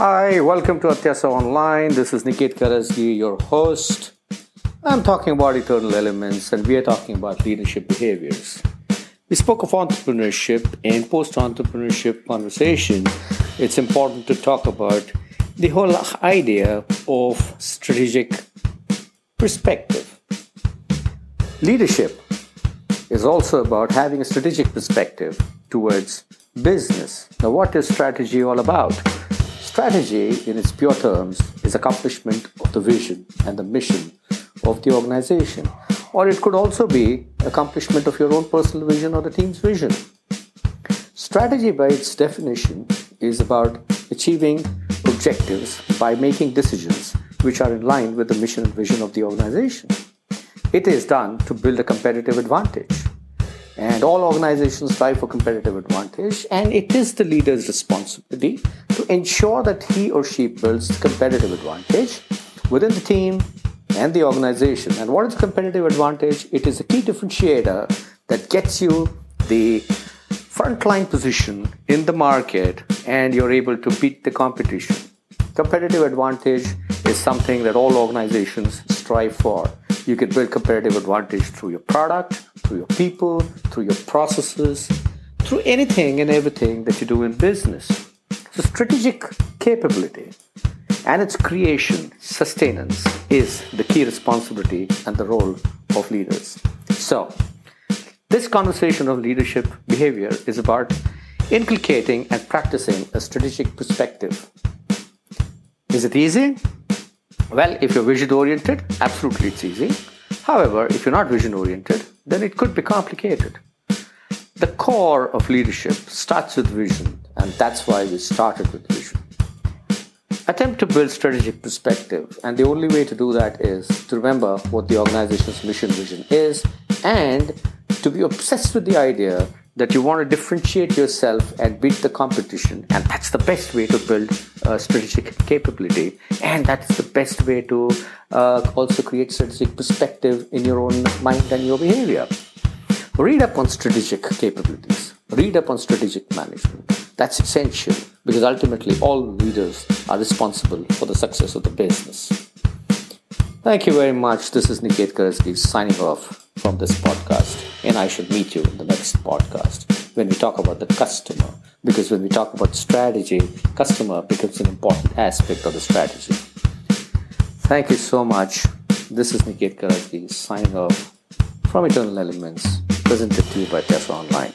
Hi, welcome to Atyaasaa Online. This is Niket Karajagi, your host. I'm talking about eternal elements and we are talking about leadership behaviors. We spoke of entrepreneurship and post entrepreneurship conversation. It's important to talk about the whole idea of strategic perspective. Leadership is also about having a strategic perspective towards business. Now, what is strategy all about? Strategy, in its pure terms, is accomplishment of the vision and the mission of the organization, or it could also be accomplishment of your own personal vision or the team's vision. Strategy, by its definition, is about achieving objectives by making decisions which are in line with the mission and vision of the organization. It is done to build a competitive advantage. And all organizations strive for competitive advantage, and it is the leader's responsibility ensure that he or she builds competitive advantage within the team and the organization. And what is competitive advantage? It is a key differentiator that gets you the frontline position in the market and you're able to beat the competition. Competitive advantage is something that all organizations strive for. You can build competitive advantage through your product, through your people, through your processes, through anything and everything that you do in business. So, strategic capability and its creation, sustenance, is the key responsibility and the role of leaders. So, this conversation of leadership behavior is about inculcating and practicing a strategic perspective. Is it easy? Well, if you're vision oriented, absolutely it's easy. However, if you're not vision oriented, then it could be complicated. The core of leadership starts with vision, and that's why we started with vision. Attempt to build strategic perspective, and the only way to do that is to remember what the organization's mission vision is and to be obsessed with the idea that you want to differentiate yourself and beat the competition and that's the best way to build a strategic capability and that's the best way to uh, also create strategic perspective in your own mind and your behavior. Read up on strategic capabilities. Read up on strategic management that's essential because ultimately all leaders are responsible for the success of the business thank you very much this is Niket Karajagi signing off from this podcast. And I should meet you in the next podcast when we talk about the customer. Because when we talk about strategy, customer becomes an important aspect of the strategy. Thank you so much. This is Niket Karajagi signing off from Eternal Elements, presented to you by Atyaasaa Online.